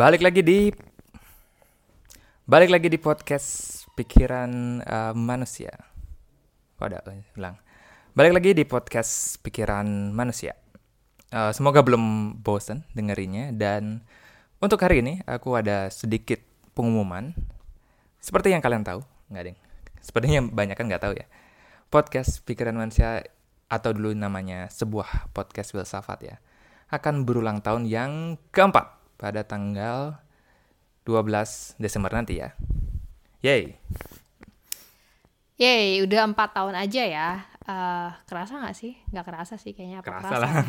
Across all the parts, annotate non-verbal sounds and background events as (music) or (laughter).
Balik lagi di Balik lagi di podcast pikiran uh, manusia. Oh, ada hilang. Balik lagi di podcast pikiran manusia. Uh, semoga belum bosan dengerinnya dan untuk hari ini aku ada sedikit pengumuman. Seperti yang kalian tahu, nggak ding. Sepertinya banyak kan nggak tahu ya. Podcast pikiran manusia atau dulu namanya sebuah podcast filsafat ya akan berulang tahun yang keempat pada tanggal 12 Desember nanti ya. Yay. Yeay, udah empat tahun aja ya. Uh, kerasa nggak sih? Nggak kerasa sih kayaknya. Apa Kerasa kerasa? lah. (laughs)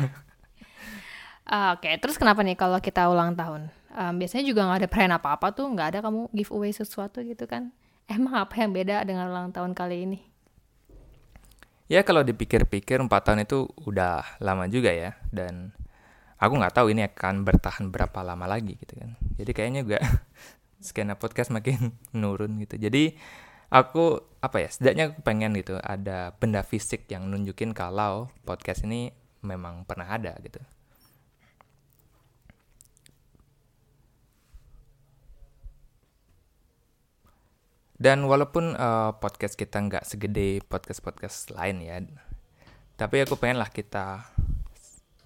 Ah, Oke, terus kenapa nih kalau kita ulang tahun? Um, biasanya juga nggak ada perayaan apa-apa tuh, nggak ada kamu giveaway sesuatu gitu kan? Emang apa yang beda dengan ulang tahun kali ini? Ya kalau dipikir-pikir 4 tahun itu udah lama juga ya dan aku nggak tahu ini akan bertahan berapa lama lagi gitu kan. Jadi kayaknya juga (laughs) skena podcast makin (laughs) menurun gitu. Jadi aku apa ya setidaknya aku pengen gitu ada benda fisik yang nunjukin kalau podcast ini memang pernah ada gitu. Dan walaupun eh, podcast kita nggak segede podcast-podcast lain ya, tapi aku pengen lah kita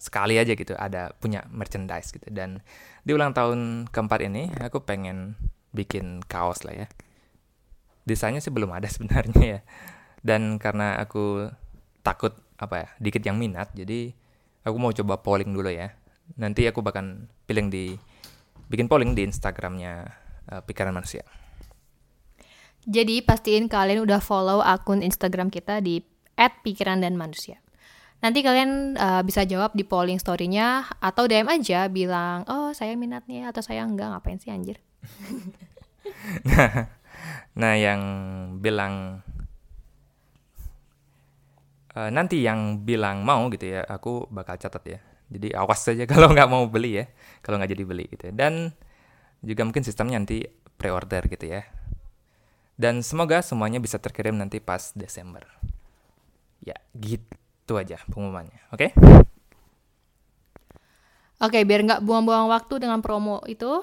sekali aja gitu ada punya merchandise gitu. Dan di ulang tahun keempat ini aku pengen bikin kaos lah ya. Desainnya sih belum ada (laughs) sebenarnya ya. Dan karena aku takut apa ya dikit yang minat, jadi aku mau coba polling dulu ya. Nanti aku bakal pilih di bikin polling di Instagramnya eh, Pikiran Manusia. Jadi pastiin kalian udah follow akun Instagram kita di @pikiran dan manusia. Nanti kalian uh, bisa jawab di polling story-nya atau DM aja bilang, oh saya minatnya atau saya enggak, ngapain sih anjir. (laughs) Nah, yang bilang eh, nanti yang bilang mau gitu ya, aku bakal catat ya. Jadi awas saja (laughs) kalau nggak mau beli ya, kalau nggak jadi beli gitu. ya. Dan juga mungkin sistemnya nanti pre-order gitu ya. Dan semoga semuanya bisa terkirim nanti pas Desember. Ya, gitu aja pengumumannya. Oke? Oke, biar nggak buang-buang waktu dengan promo itu,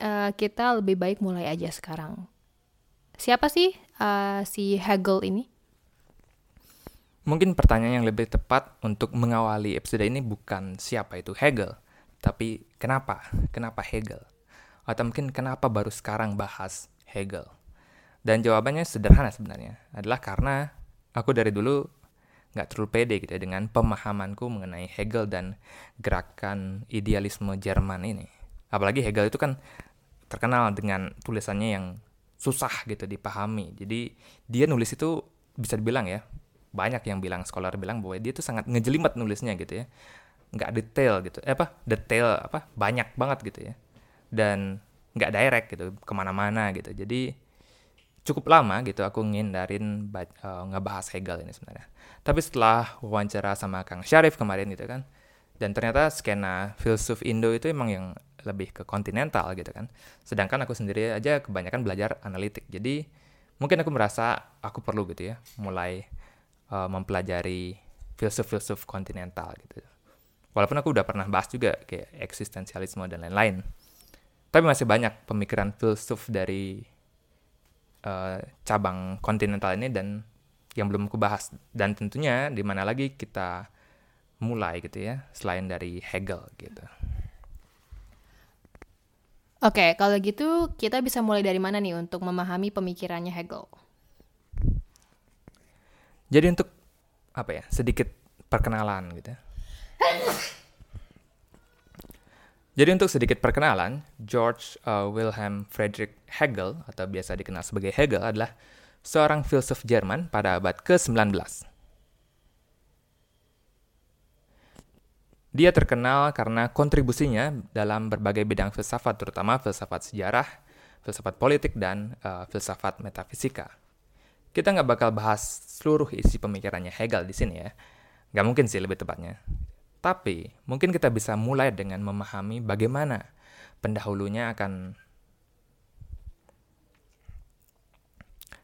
eh, kita lebih baik mulai aja sekarang. Siapa sih eh, si Hegel ini? Mungkin pertanyaan yang lebih tepat untuk mengawali episode ini bukan siapa itu Hegel, tapi kenapa? Kenapa Hegel? Atau mungkin kenapa baru sekarang bahas Hegel? Dan jawabannya sederhana sebenarnya, adalah karena aku dari dulu nggak terlalu pede gitu ya dengan pemahamanku mengenai Hegel dan gerakan idealisme Jerman ini. Apalagi Hegel itu kan terkenal dengan tulisannya yang susah gitu dipahami. Jadi dia nulis itu bisa dibilang ya, banyak yang bilang, scholar bilang bahwa dia tuh sangat ngejelimet nulisnya gitu ya. Nggak detail gitu. Eh apa? Detail apa? Banyak banget gitu ya. Dan nggak direct gitu, ke mana-mana gitu. Jadi cukup lama gitu aku ngindarin eh, ngebahas Hegel ini sebenarnya. Tapi setelah wawancara sama Kang Syarif kemarin gitu kan, dan ternyata skena filsuf Indo itu emang yang lebih ke kontinental gitu kan. Sedangkan aku sendiri aja kebanyakan belajar analitik. Jadi mungkin aku merasa aku perlu gitu ya, mulai eh, mempelajari filsuf-filsuf kontinental gitu. Walaupun aku udah pernah bahas juga kayak eksistensialisme dan lain-lain. Tapi masih banyak pemikiran filsuf dari eh, cabang kontinental ini dan yang belum aku bahas dan tentunya di mana lagi kita mulai gitu ya selain dari Hegel gitu. Oke, kalau gitu kita bisa mulai dari mana nih untuk memahami pemikirannya Hegel? Jadi untuk apa ya sedikit perkenalan gitu. (laughs) Jadi untuk sedikit perkenalan, George uh, Wilhelm Friedrich Hegel atau biasa dikenal sebagai Hegel adalah seorang filsuf Jerman pada abad ke-19. Dia terkenal karena kontribusinya dalam berbagai bidang filsafat, terutama filsafat sejarah, filsafat politik, dan uh, filsafat metafisika. Kita nggak bakal bahas seluruh isi pemikirannya Hegel di sini ya. Nggak mungkin sih lebih tepatnya. Tapi mungkin kita bisa mulai dengan memahami bagaimana pendahulunya akan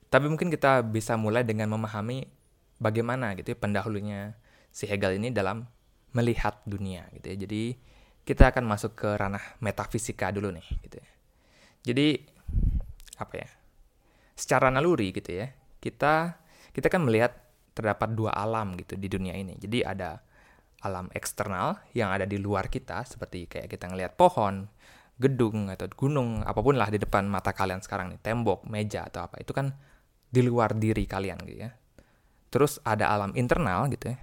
Tapi mungkin kita bisa mulai dengan memahami bagaimana gitu ya pendahulunya si Hegel ini dalam melihat dunia gitu ya. Jadi kita akan masuk ke ranah metafisika dulu nih gitu ya. Jadi apa ya? Secara naluri gitu ya. Kita kita kan melihat terdapat dua alam gitu di dunia ini. Jadi ada alam eksternal yang ada di luar kita seperti kayak kita ngelihat pohon, gedung atau gunung apa pun lah di depan mata kalian sekarang nih, tembok, meja atau apa. Itu kan di luar diri kalian gitu ya. Terus ada alam internal gitu ya,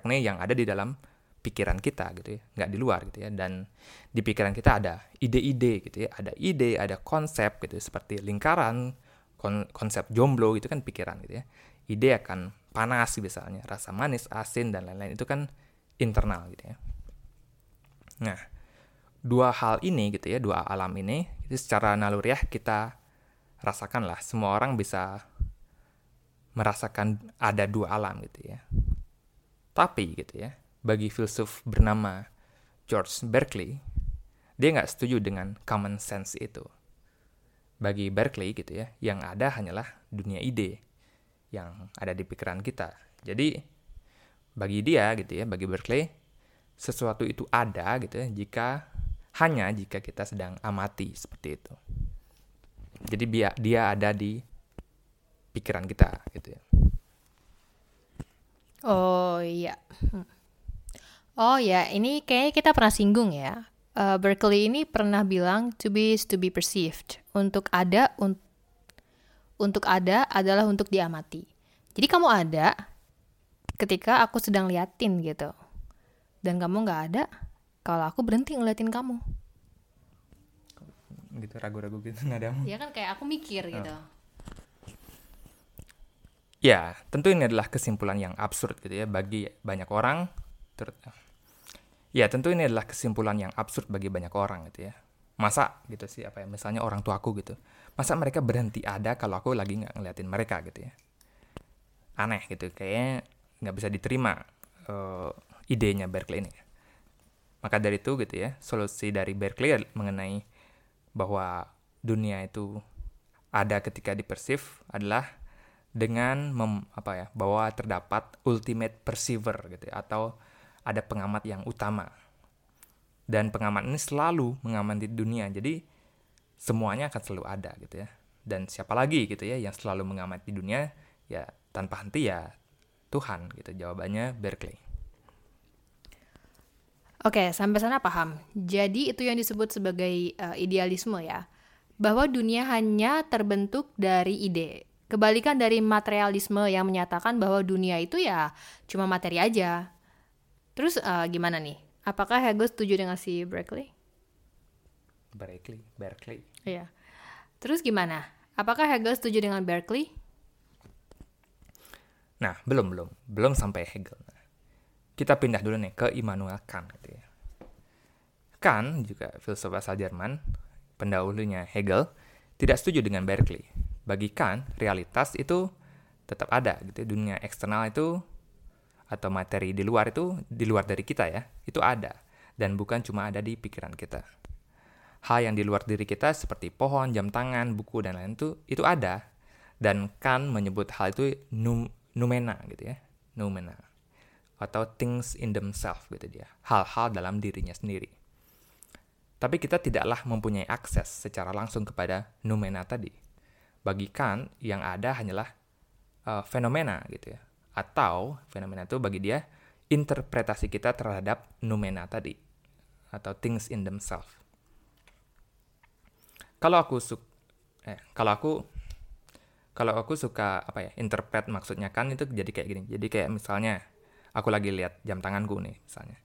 yakni yang ada di dalam pikiran kita gitu ya, nggak di luar gitu ya. Dan di pikiran kita ada ide-ide gitu ya, ada ide, ada konsep gitu seperti lingkaran, kon konsep jomblo itu kan pikiran gitu ya. Ide akan panas misalnya, rasa manis, asin dan lain-lain itu kan internal gitu ya. Nah, dua hal ini gitu ya, dua alam ini itu secara naluriah kita rasakan lah. Semua orang bisa merasakan ada dua alam gitu ya. Tapi gitu ya, bagi filsuf bernama George Berkeley, dia nggak setuju dengan common sense itu. Bagi Berkeley gitu ya, yang ada hanyalah dunia ide yang ada di pikiran kita. Jadi bagi dia gitu ya, bagi Berkeley, sesuatu itu ada gitu ya, jika hanya jika kita sedang amati seperti itu. Jadi dia dia ada di pikiran kita gitu ya. Oh iya. Oh ya, ini kayaknya kita pernah singgung ya. Uh, Berkeley ini pernah bilang to be is to be perceived. Untuk ada un untuk ada adalah untuk diamati. Jadi kamu ada ketika aku sedang liatin gitu. Dan kamu nggak ada kalau aku berhenti ngeliatin kamu. Gitu ragu-ragu gitu nadamu. Ya kan kayak aku mikir oh. gitu. Ya, tentu ini adalah kesimpulan yang absurd gitu ya bagi banyak orang. Ter ya, tentu ini adalah kesimpulan yang absurd bagi banyak orang gitu ya. Masa gitu sih apa ya, misalnya orang tuaku gitu. Masa mereka berhenti ada kalau aku lagi nggak ngeliatin mereka gitu ya. Aneh gitu, kayaknya nggak bisa diterima uh, idenya Berkeley ini. Maka dari itu gitu ya, solusi dari Berkeley mengenai bahwa dunia itu ada ketika dipersif adalah dengan mem, apa ya bahwa terdapat ultimate perceiver gitu ya, atau ada pengamat yang utama dan pengamat ini selalu mengamati dunia jadi semuanya akan selalu ada gitu ya dan siapa lagi gitu ya yang selalu mengamati dunia ya tanpa henti ya Tuhan gitu jawabannya Berkeley Oke, sampai sana paham. Jadi itu yang disebut sebagai uh, idealisme ya. Bahwa dunia hanya terbentuk dari ide. Kebalikan dari materialisme yang menyatakan bahwa dunia itu ya cuma materi aja. Terus uh, gimana nih? Apakah Hegel setuju dengan si Berkeley? Berkeley, Berkeley. Iya. Terus gimana? Apakah Hegel setuju dengan Berkeley? Nah, belum belum, belum sampai Hegel. Kita pindah dulu nih ke Immanuel Kant gitu ya. Kant juga filsuf asal Jerman, pendahulunya Hegel, tidak setuju dengan Berkeley bagi Kant realitas itu tetap ada gitu ya. dunia eksternal itu atau materi di luar itu di luar dari kita ya itu ada dan bukan cuma ada di pikiran kita hal yang di luar diri kita seperti pohon jam tangan buku dan lain itu itu ada dan Kant menyebut hal itu num, numena gitu ya. Numena atau things in themselves gitu dia. Hal-hal dalam dirinya sendiri. Tapi kita tidaklah mempunyai akses secara langsung kepada numena tadi. Bagi Kant yang ada hanyalah uh, fenomena gitu ya. Atau fenomena itu bagi dia interpretasi kita terhadap noumena tadi. Atau things in themselves. Kalau aku suka eh kalau aku kalau aku suka apa ya interpret maksudnya kan itu jadi kayak gini. Jadi kayak misalnya aku lagi lihat jam tanganku nih misalnya.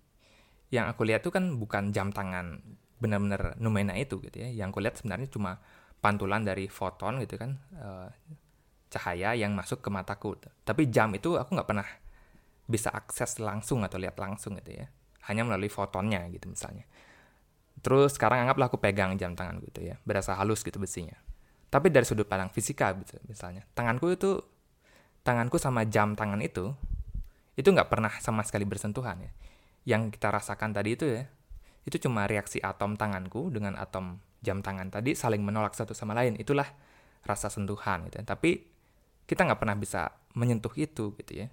Yang aku lihat tuh kan bukan jam tangan benar-benar noumena itu gitu ya. Yang aku lihat sebenarnya cuma pantulan dari foton gitu kan uh, cahaya yang masuk ke mataku tapi jam itu aku nggak pernah bisa akses langsung atau lihat langsung gitu ya hanya melalui fotonnya gitu misalnya terus sekarang anggaplah aku pegang jam tangan gitu ya berasa halus gitu besinya tapi dari sudut pandang fisika gitu misalnya tanganku itu tanganku sama jam tangan itu itu nggak pernah sama sekali bersentuhan ya yang kita rasakan tadi itu ya itu cuma reaksi atom tanganku dengan atom jam tangan tadi saling menolak satu sama lain. Itulah rasa sentuhan gitu. Ya. Tapi kita nggak pernah bisa menyentuh itu gitu ya.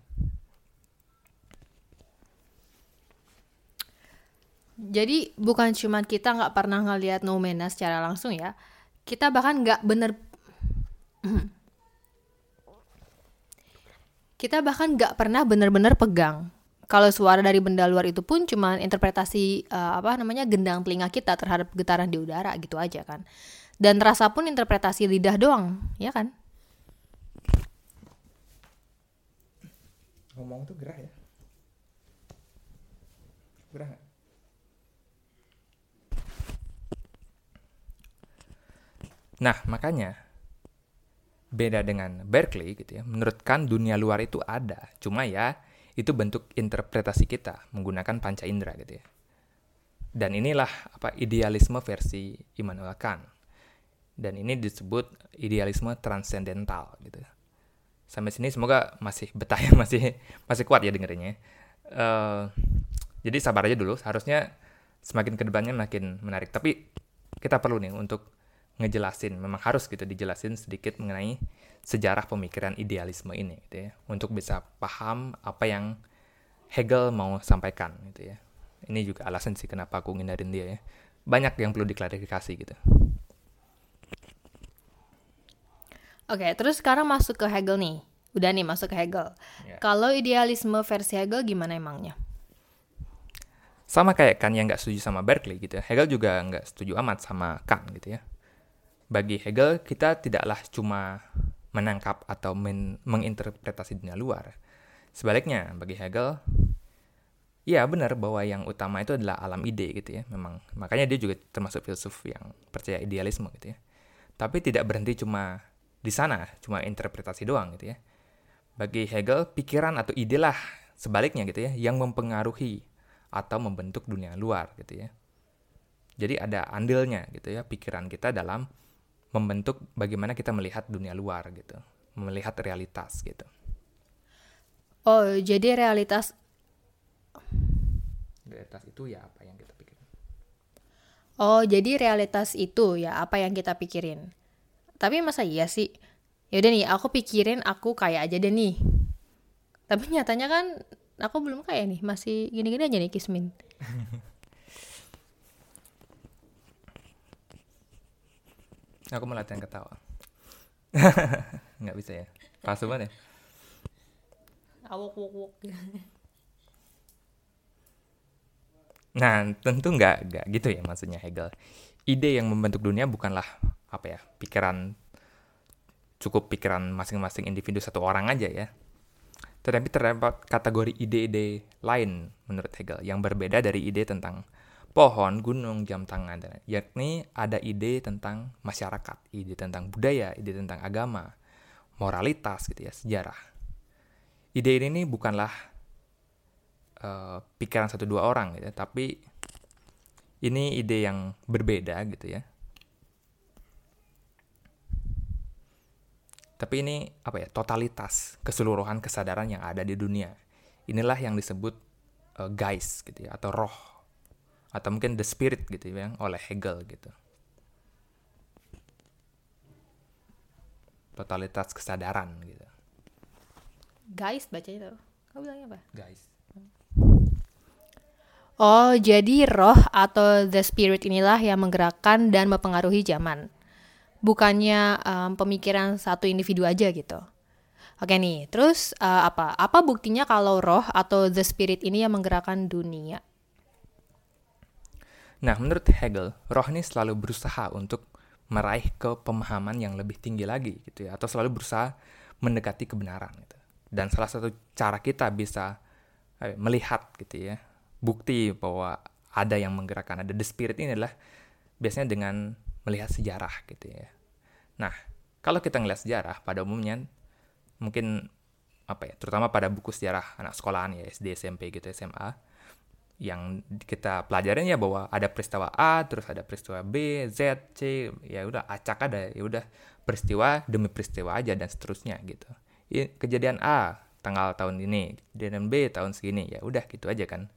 Jadi bukan cuma kita nggak pernah ngelihat Noumena secara langsung ya, kita bahkan nggak bener kita bahkan nggak pernah bener-bener pegang. Kalau suara dari benda luar itu pun cuma interpretasi uh, apa namanya gendang telinga kita terhadap getaran di udara gitu aja kan. Dan rasa pun interpretasi lidah doang, ya kan? Ngomong tuh gerah ya. Gerah gak? Nah, makanya beda dengan Berkeley gitu ya. Menurut kan dunia luar itu ada, cuma ya itu bentuk interpretasi kita menggunakan panca indera gitu ya. Dan inilah apa idealisme versi Immanuel Kant. Dan ini disebut idealisme transendental gitu. Sampai sini semoga masih betah ya, (laughs) masih masih kuat ya dengerinnya. Uh, jadi sabar aja dulu, harusnya semakin ke depannya makin menarik. Tapi kita perlu nih untuk ngejelasin, memang harus gitu dijelasin sedikit mengenai sejarah pemikiran idealisme ini gitu ya, untuk bisa paham apa yang Hegel mau sampaikan gitu ya. Ini juga alasan sih kenapa aku ngindarin dia ya. Banyak yang perlu diklarifikasi gitu. Oke, terus sekarang masuk ke Hegel nih. Udah nih masuk ke Hegel. Yeah. Kalau idealisme versi Hegel gimana emangnya? Sama kayak Kant yang nggak setuju sama Berkeley gitu ya. Hegel juga nggak setuju amat sama Kant gitu ya bagi Hegel, kita tidaklah cuma menangkap atau men menginterpretasi dunia luar. Sebaliknya, bagi Hegel, ya benar bahwa yang utama itu adalah alam ide gitu ya. Memang makanya dia juga termasuk filsuf yang percaya idealisme gitu ya. Tapi tidak berhenti cuma di sana, cuma interpretasi doang gitu ya. Bagi Hegel, pikiran atau ide lah sebaliknya gitu ya yang mempengaruhi atau membentuk dunia luar gitu ya. Jadi ada andilnya gitu ya pikiran kita dalam membentuk bagaimana kita melihat dunia luar gitu, melihat realitas gitu. Oh, jadi realitas realitas itu ya apa yang kita pikirin. Oh, jadi realitas itu ya apa yang kita pikirin. Tapi masa iya sih? Ya udah nih, aku pikirin aku kayak aja deh nih. Tapi nyatanya kan aku belum kayak nih, masih gini-gini aja nih Kismin. (laughs) Aku mau latihan ketawa. (laughs) Nggak bisa ya. Palsu banget ya. Awok wok wok. Nah, tentu nggak nggak gitu ya maksudnya Hegel. Ide yang membentuk dunia bukanlah apa ya pikiran cukup pikiran masing-masing individu satu orang aja ya. Tetapi terdapat kategori ide-ide lain menurut Hegel yang berbeda dari ide tentang pohon, gunung, jam tangan, dan yakni ada ide tentang masyarakat, ide tentang budaya, ide tentang agama, moralitas gitu ya, sejarah. Ide ini bukanlah uh, pikiran satu dua orang gitu, ya, tapi ini ide yang berbeda gitu ya. Tapi ini apa ya? Totalitas keseluruhan kesadaran yang ada di dunia. Inilah yang disebut uh, guys gitu ya atau roh atau mungkin the spirit gitu ya oleh Hegel gitu. Totalitas kesadaran gitu. Guys baca itu. Kau bilangnya apa? Guys. Oh, jadi roh atau the spirit inilah yang menggerakkan dan mempengaruhi zaman. Bukannya um, pemikiran satu individu aja gitu. Oke nih, terus uh, apa? Apa buktinya kalau roh atau the spirit ini yang menggerakkan dunia? Nah, menurut Hegel, roh ini selalu berusaha untuk meraih ke pemahaman yang lebih tinggi lagi gitu ya, atau selalu berusaha mendekati kebenaran gitu. Dan salah satu cara kita bisa eh, melihat gitu ya, bukti bahwa ada yang menggerakkan, ada the spirit ini adalah biasanya dengan melihat sejarah gitu ya. Nah, kalau kita ngelihat sejarah pada umumnya mungkin apa ya, terutama pada buku sejarah anak sekolahan ya SD, SMP gitu, SMA, yang kita pelajarin ya bahwa ada peristiwa A terus ada peristiwa B Z C ya udah acak ada ya udah peristiwa demi peristiwa aja dan seterusnya gitu. Kejadian A tanggal tahun ini kejadian B tahun segini ya udah gitu aja kan.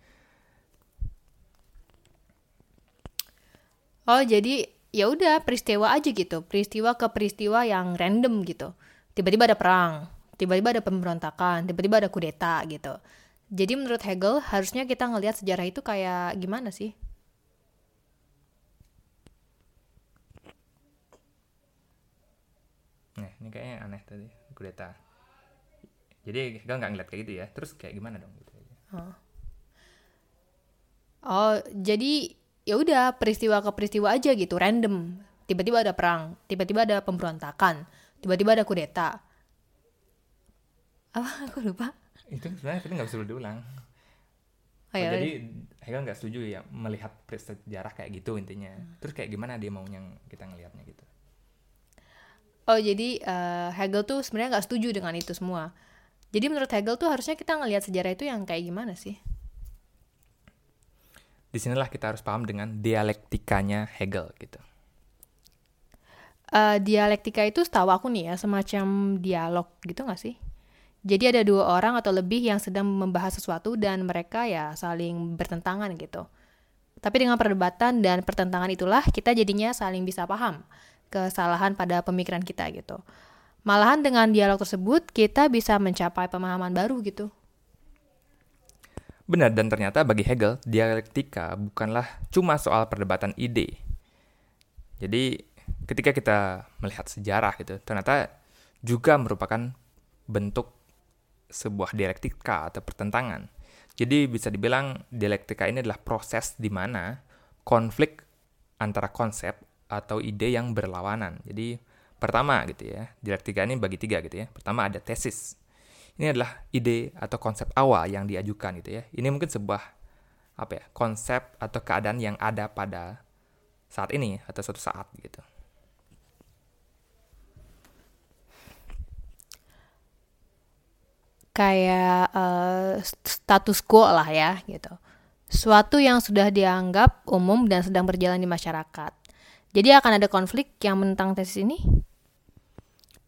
Oh jadi ya udah peristiwa aja gitu peristiwa ke peristiwa yang random gitu. Tiba-tiba ada perang tiba-tiba ada pemberontakan tiba-tiba ada kudeta gitu jadi menurut Hegel harusnya kita ngelihat sejarah itu kayak gimana sih? Nah, ini kayaknya aneh tadi, kudeta. Jadi Hegel nggak ngeliat kayak gitu ya. Terus kayak gimana dong gitu. Oh. oh, jadi ya udah peristiwa ke peristiwa aja gitu, random. Tiba-tiba ada perang, tiba-tiba ada pemberontakan, tiba-tiba ada kudeta. Apa (laughs) aku lupa? Itu sebenarnya tadi nggak bisa diulang. Oh, Oh, ya, jadi Hegel nggak setuju ya melihat sejarah kayak gitu intinya. Hmm. Terus kayak gimana dia maunya kita ngelihatnya gitu. Oh jadi eh, Hegel tuh sebenarnya nggak setuju dengan itu semua. Jadi menurut Hegel tuh harusnya kita ngelihat sejarah itu yang kayak gimana sih? Di sinilah kita harus paham dengan dialektikanya Hegel gitu. Eh, dialektika itu setahu aku nih ya semacam dialog gitu nggak sih? Jadi ada dua orang atau lebih yang sedang membahas sesuatu dan mereka ya saling bertentangan gitu. Tapi dengan perdebatan dan pertentangan itulah kita jadinya saling bisa paham kesalahan pada pemikiran kita gitu. Malahan dengan dialog tersebut kita bisa mencapai pemahaman baru gitu. Benar, dan ternyata bagi Hegel, dialektika bukanlah cuma soal perdebatan ide. Jadi, ketika kita melihat sejarah gitu, ternyata juga merupakan bentuk sebuah dialektika atau pertentangan. Jadi, bisa dibilang dialektika ini adalah proses di mana konflik antara konsep atau ide yang berlawanan. Jadi, pertama gitu ya, dialektika ini bagi tiga gitu ya. Pertama ada tesis, ini adalah ide atau konsep awal yang diajukan gitu ya. Ini mungkin sebuah apa ya konsep atau keadaan yang ada pada saat ini atau suatu saat gitu. Kayak eh, status quo lah ya gitu. Suatu yang sudah dianggap umum dan sedang berjalan di masyarakat. Jadi akan ada konflik yang menentang tesis ini?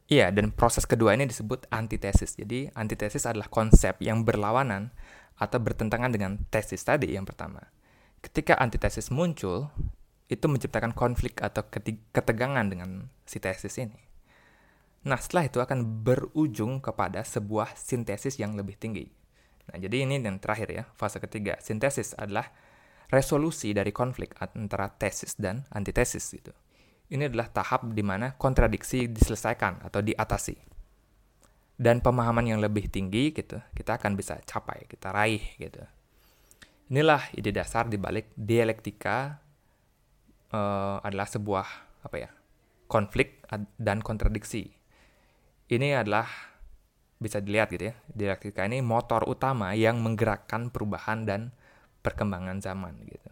Iya, dan proses kedua ini disebut antitesis. Jadi antitesis adalah konsep yang berlawanan atau bertentangan dengan tesis tadi yang pertama. Ketika antitesis muncul, itu menciptakan konflik atau ketegangan dengan si tesis ini. Nah, setelah itu akan berujung kepada sebuah sintesis yang lebih tinggi. Nah, jadi ini yang terakhir ya, fase ketiga. Sintesis adalah resolusi dari konflik antara tesis dan antitesis gitu. Ini adalah tahap di mana kontradiksi diselesaikan atau diatasi. Dan pemahaman yang lebih tinggi gitu, kita akan bisa capai, kita raih gitu. Inilah ide dasar di balik dialektika eh, adalah sebuah apa ya? konflik dan kontradiksi. Ini adalah bisa dilihat gitu ya. Dialektika ini motor utama yang menggerakkan perubahan dan perkembangan zaman gitu.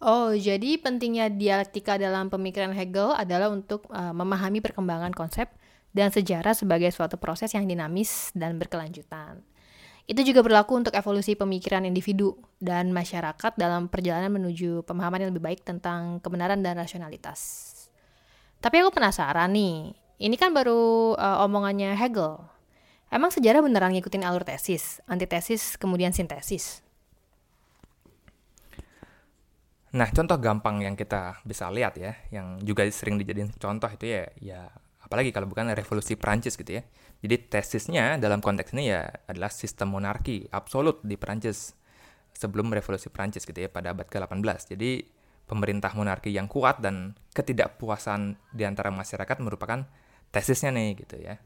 Oh, jadi pentingnya dialektika dalam pemikiran Hegel adalah untuk eh, memahami perkembangan konsep dan sejarah sebagai suatu proses yang dinamis dan berkelanjutan. Itu juga berlaku untuk evolusi pemikiran individu dan masyarakat dalam perjalanan menuju pemahaman yang lebih baik tentang kebenaran dan rasionalitas. Tapi aku penasaran nih, ini kan baru eh, omongannya Hegel. Emang sejarah beneran ngikutin alur tesis, antitesis, kemudian sintesis? Nah, contoh gampang yang kita bisa lihat ya, yang juga sering dijadiin contoh itu ya, ya apalagi kalau bukan revolusi Prancis gitu ya. Jadi tesisnya dalam konteks ini ya adalah sistem monarki absolut di Prancis sebelum revolusi Prancis gitu ya pada abad ke-18. Jadi pemerintah monarki yang kuat dan ketidakpuasan di antara masyarakat merupakan tesisnya nih gitu ya.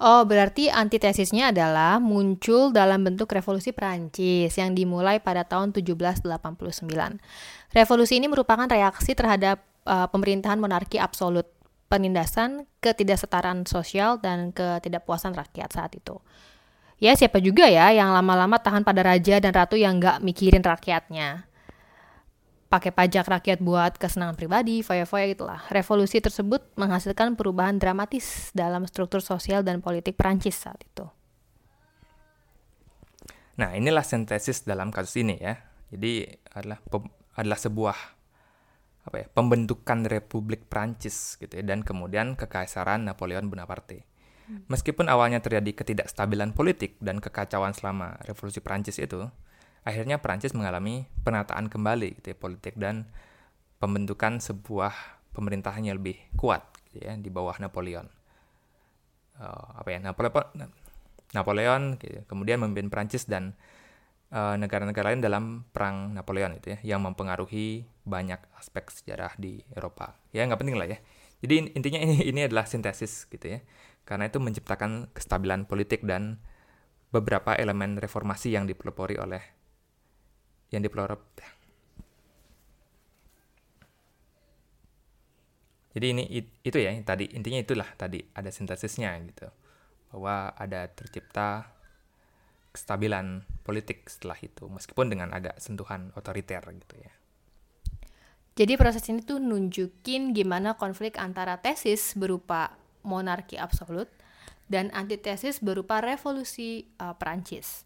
Oh, berarti antitesisnya adalah muncul dalam bentuk revolusi Prancis yang dimulai pada tahun 1789. Revolusi ini merupakan reaksi terhadap uh, pemerintahan monarki absolut, penindasan, ketidaksetaraan sosial, dan ketidakpuasan rakyat saat itu. Ya, siapa juga ya yang lama-lama tahan pada raja dan ratu yang nggak mikirin rakyatnya pakai pajak rakyat buat kesenangan pribadi, foya-foya gitulah. Revolusi tersebut menghasilkan perubahan dramatis dalam struktur sosial dan politik Prancis saat itu. Nah, inilah sintesis dalam kasus ini ya. Jadi adalah pem- adalah sebuah apa ya, pembentukan Republik Prancis gitu ya dan kemudian kekaisaran Napoleon Bonaparte. Meskipun awalnya terjadi ketidakstabilan politik dan kekacauan selama Revolusi Prancis itu, akhirnya Prancis mengalami penataan kembali gitu ya, politik dan pembentukan sebuah pemerintahan yang lebih kuat gitu ya, di bawah Napoleon. Eh, apa ya Napoleon Napoleon gitu, kemudian memimpin Prancis dan uh, negara-negara lain dalam perang Napoleon itu ya yang mempengaruhi banyak aspek sejarah di Eropa. Ya nggak penting lah ya. Jadi intinya ini (laughs) ini adalah sintesis gitu ya. Karena itu menciptakan kestabilan politik dan beberapa elemen reformasi yang dipelopori oleh yang dipelopori Jadi ini itu ya tadi intinya itulah tadi ada sintesisnya gitu bahwa ada tercipta kestabilan politik setelah itu meskipun dengan agak sentuhan otoriter gitu ya. Jadi proses ini tuh nunjukin gimana konflik antara tesis berupa monarki absolut dan antitesis berupa revolusi uh, Perancis.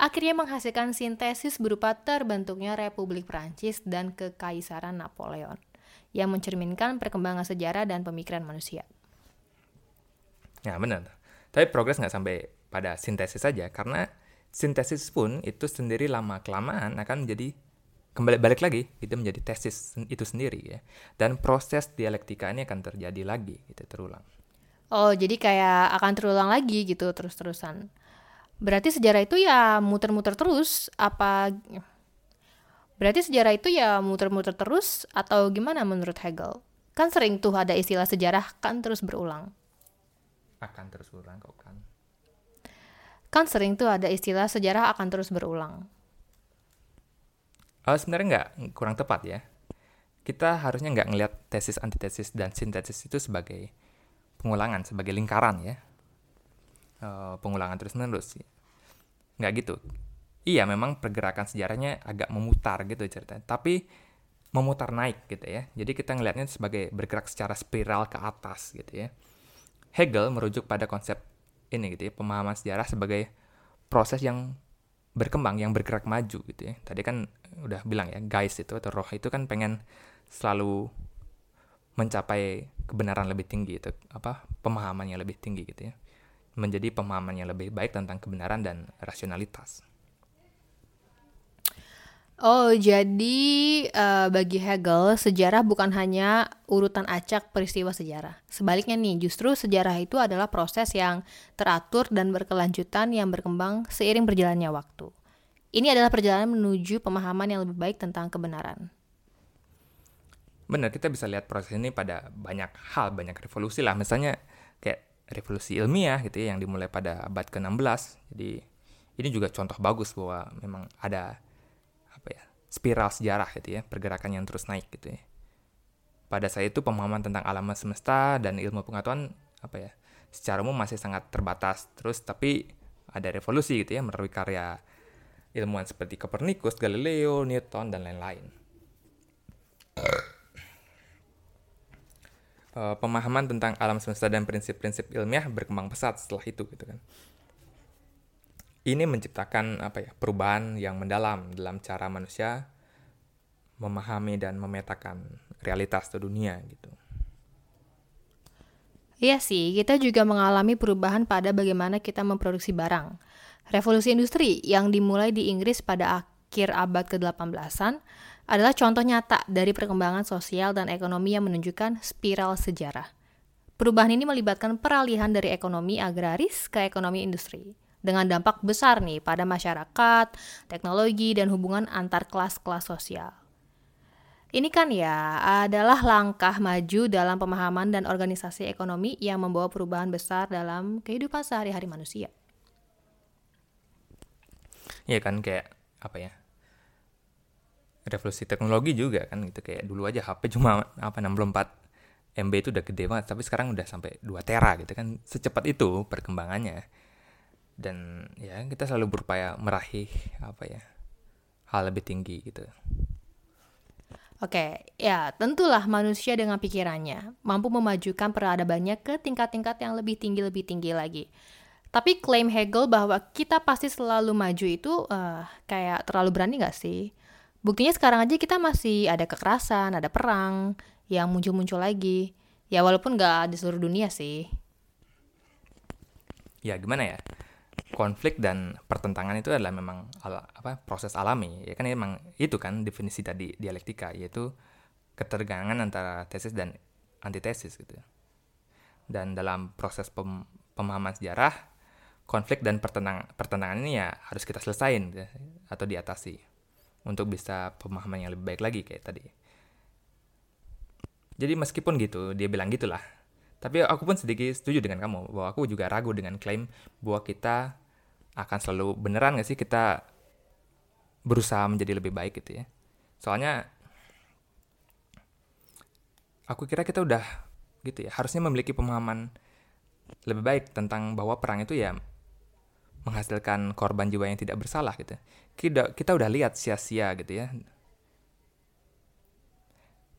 Akhirnya menghasilkan sintesis berupa terbentuknya Republik Perancis dan Kekaisaran Napoleon yang mencerminkan perkembangan sejarah dan pemikiran manusia. Ya benar. Tapi progres nggak sampai pada sintesis saja, karena sintesis pun itu sendiri lama kelamaan akan menjadi kembali balik lagi itu menjadi tesis itu sendiri ya dan proses dialektika ini akan terjadi lagi itu terulang oh jadi kayak akan terulang lagi gitu terus terusan berarti sejarah itu ya muter-muter terus apa Berarti sejarah itu ya muter-muter terus atau gimana menurut Hegel? Kan sering tuh ada istilah sejarah kan terus berulang. Akan terus berulang kok kan. Kan sering tuh ada istilah sejarah akan terus berulang. Oh, sebenarnya nggak kurang tepat ya. Kita harusnya nggak ngelihat tesis, antitesis, dan sintesis itu sebagai pengulangan, sebagai lingkaran ya. Uh, pengulangan terus-menerus. Nggak gitu. Iya memang pergerakan sejarahnya agak memutar gitu ceritanya. Tapi memutar naik gitu ya. Jadi kita ngelihatnya sebagai bergerak secara spiral ke atas gitu ya. Hegel merujuk pada konsep ini gitu ya pemahaman sejarah sebagai proses yang berkembang yang bergerak maju gitu ya. Tadi kan udah bilang ya guys itu atau roh itu kan pengen selalu mencapai kebenaran lebih tinggi itu apa pemahaman yang lebih tinggi gitu ya menjadi pemahaman yang lebih baik tentang kebenaran dan rasionalitas Oh, jadi uh, bagi Hegel, sejarah bukan hanya urutan acak peristiwa sejarah. Sebaliknya nih, justru sejarah itu adalah proses yang teratur dan berkelanjutan yang berkembang seiring berjalannya waktu. Ini adalah perjalanan menuju pemahaman yang lebih baik tentang kebenaran. Benar, kita bisa lihat proses ini pada banyak hal, banyak revolusi lah. Misalnya revolusi ilmiah gitu ya, yang dimulai pada abad ke-16. Jadi ini juga contoh bagus bahwa memang ada spiral sejarah gitu ya, pergerakan yang terus naik gitu ya. Pada saat itu pemahaman tentang alam semesta dan ilmu pengetahuan apa ya, secara umum masih sangat terbatas. Terus tapi ada revolusi gitu ya melalui karya ilmuwan seperti Copernicus, Galileo, Newton dan lain-lain. Uh, pemahaman tentang alam semesta dan prinsip-prinsip ilmiah berkembang pesat setelah itu gitu kan ini menciptakan apa ya perubahan yang mendalam dalam cara manusia memahami dan memetakan realitas dunia gitu. Iya sih, kita juga mengalami perubahan pada bagaimana kita memproduksi barang. Revolusi industri yang dimulai di Inggris pada akhir abad ke-18an adalah contoh nyata dari perkembangan sosial dan ekonomi yang menunjukkan spiral sejarah. Perubahan ini melibatkan peralihan dari ekonomi agraris ke ekonomi industri dengan dampak besar nih pada masyarakat, teknologi, dan hubungan antar kelas-kelas sosial. Ini kan ya adalah langkah maju dalam pemahaman dan organisasi ekonomi yang membawa perubahan besar dalam kehidupan sehari-hari manusia. Iya kan kayak apa ya? Revolusi teknologi juga kan gitu kayak dulu aja HP cuma apa 64 MB itu udah gede banget tapi sekarang udah sampai 2 tera gitu kan secepat itu perkembangannya dan ya kita selalu berupaya meraih apa ya hal lebih tinggi gitu. Oke, ya tentulah manusia dengan pikirannya mampu memajukan peradabannya ke tingkat-tingkat yang lebih tinggi lebih tinggi lagi. Tapi klaim Hegel bahwa kita pasti selalu maju itu uh, kayak terlalu berani gak sih? Buktinya sekarang aja kita masih ada kekerasan, ada perang yang muncul-muncul lagi. Ya walaupun gak di seluruh dunia sih. Ya gimana ya? konflik dan pertentangan itu adalah memang ala, apa proses alami ya kan memang itu kan definisi tadi dialektika yaitu ketergangan antara tesis dan antitesis gitu dan dalam proses pem, pemahaman sejarah konflik dan pertenang pertentangan ini ya harus kita selesain gitu, atau diatasi untuk bisa pemahaman yang lebih baik lagi kayak tadi. Jadi meskipun gitu, dia bilang gitulah. Tapi aku pun sedikit setuju dengan kamu bahwa aku juga ragu dengan klaim bahwa kita akan selalu beneran gak sih kita berusaha menjadi lebih baik gitu ya. Soalnya aku kira kita udah gitu ya, harusnya memiliki pemahaman lebih baik tentang bahwa perang itu ya menghasilkan korban jiwa yang tidak bersalah gitu. Kita kita udah lihat sia-sia gitu ya.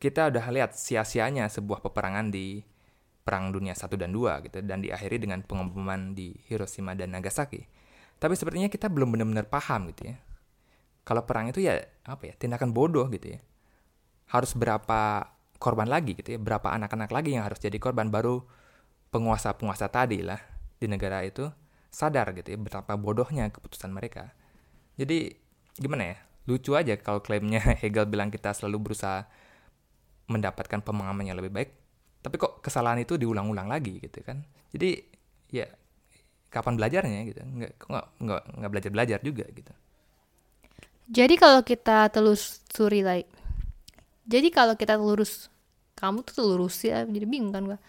Kita udah lihat sia-sianya sebuah peperangan di Perang Dunia 1 dan 2 gitu dan diakhiri dengan pengeboman di Hiroshima dan Nagasaki. Tapi sepertinya kita belum benar-benar paham gitu ya. Kalau perang itu ya apa ya, tindakan bodoh gitu ya. Harus berapa korban lagi gitu ya, berapa anak-anak lagi yang harus jadi korban baru penguasa-penguasa tadi lah di negara itu sadar gitu ya betapa bodohnya keputusan mereka. Jadi gimana ya? Lucu aja kalau klaimnya (laughs) Hegel bilang kita selalu berusaha mendapatkan pemahaman yang lebih baik, tapi kok kesalahan itu diulang-ulang lagi gitu kan? Jadi ya kapan belajarnya gitu? Nggak nggak nggak, nggak belajar belajar juga gitu. Jadi kalau kita telusuri lagi, jadi kalau kita telurus, kamu tuh telurus ya, jadi bingung kan gua.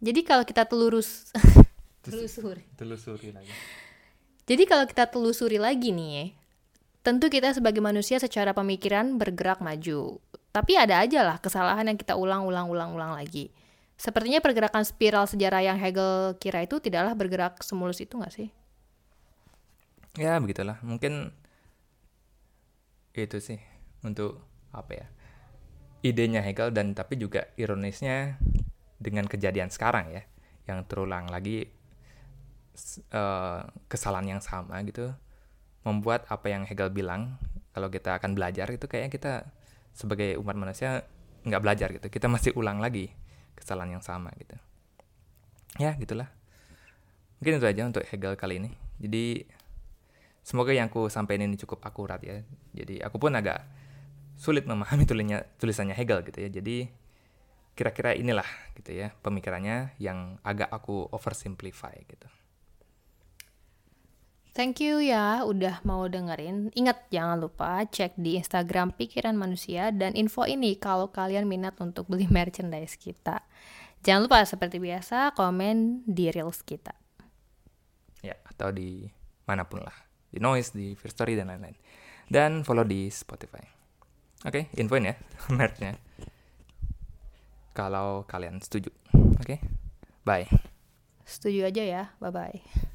Jadi kalau kita telurus (laughs) telusuri. Telusuri lagi. Jadi kalau kita telusuri lagi nih, tentu kita sebagai manusia secara pemikiran bergerak maju. Tapi ada aja lah kesalahan yang kita ulang-ulang-ulang-ulang lagi. Sepertinya pergerakan spiral sejarah yang Hegel kira itu tidaklah bergerak semulus itu nggak sih? Ya begitulah. Mungkin itu sih untuk apa ya? Idenya Hegel dan tapi juga ironisnya dengan kejadian sekarang ya, yang terulang lagi uh, kesalahan yang sama gitu membuat apa yang Hegel bilang kalau kita akan belajar itu kayaknya kita sebagai umat manusia nggak belajar gitu kita masih ulang lagi kesalahan yang sama gitu. Ya gitulah. Mungkin itu aja untuk Hegel kali ini. Jadi semoga yang aku sampaikan ini cukup akurat ya. Jadi aku pun agak sulit memahami (laughs) tulisannya tulisannya Hegel gitu ya. Jadi kira-kira inilah gitu ya pemikirannya yang agak aku oversimplify gitu Thank you ya udah mau dengerin. Ingat jangan lupa cek di Instagram Pikiran Manusia dan info ini kalau kalian minat untuk beli (laughs) merchandise kita. Jangan lupa seperti biasa komen di reels kita. Ya, atau di mana pun lah. Di Noise, di First Story dan lain-lain. Dan follow di Spotify. Oke, okay, infoin ya (laughs) merchnya. Kalau kalian setuju. Oke. Okay? Bye. Setuju aja ya. Bye bye.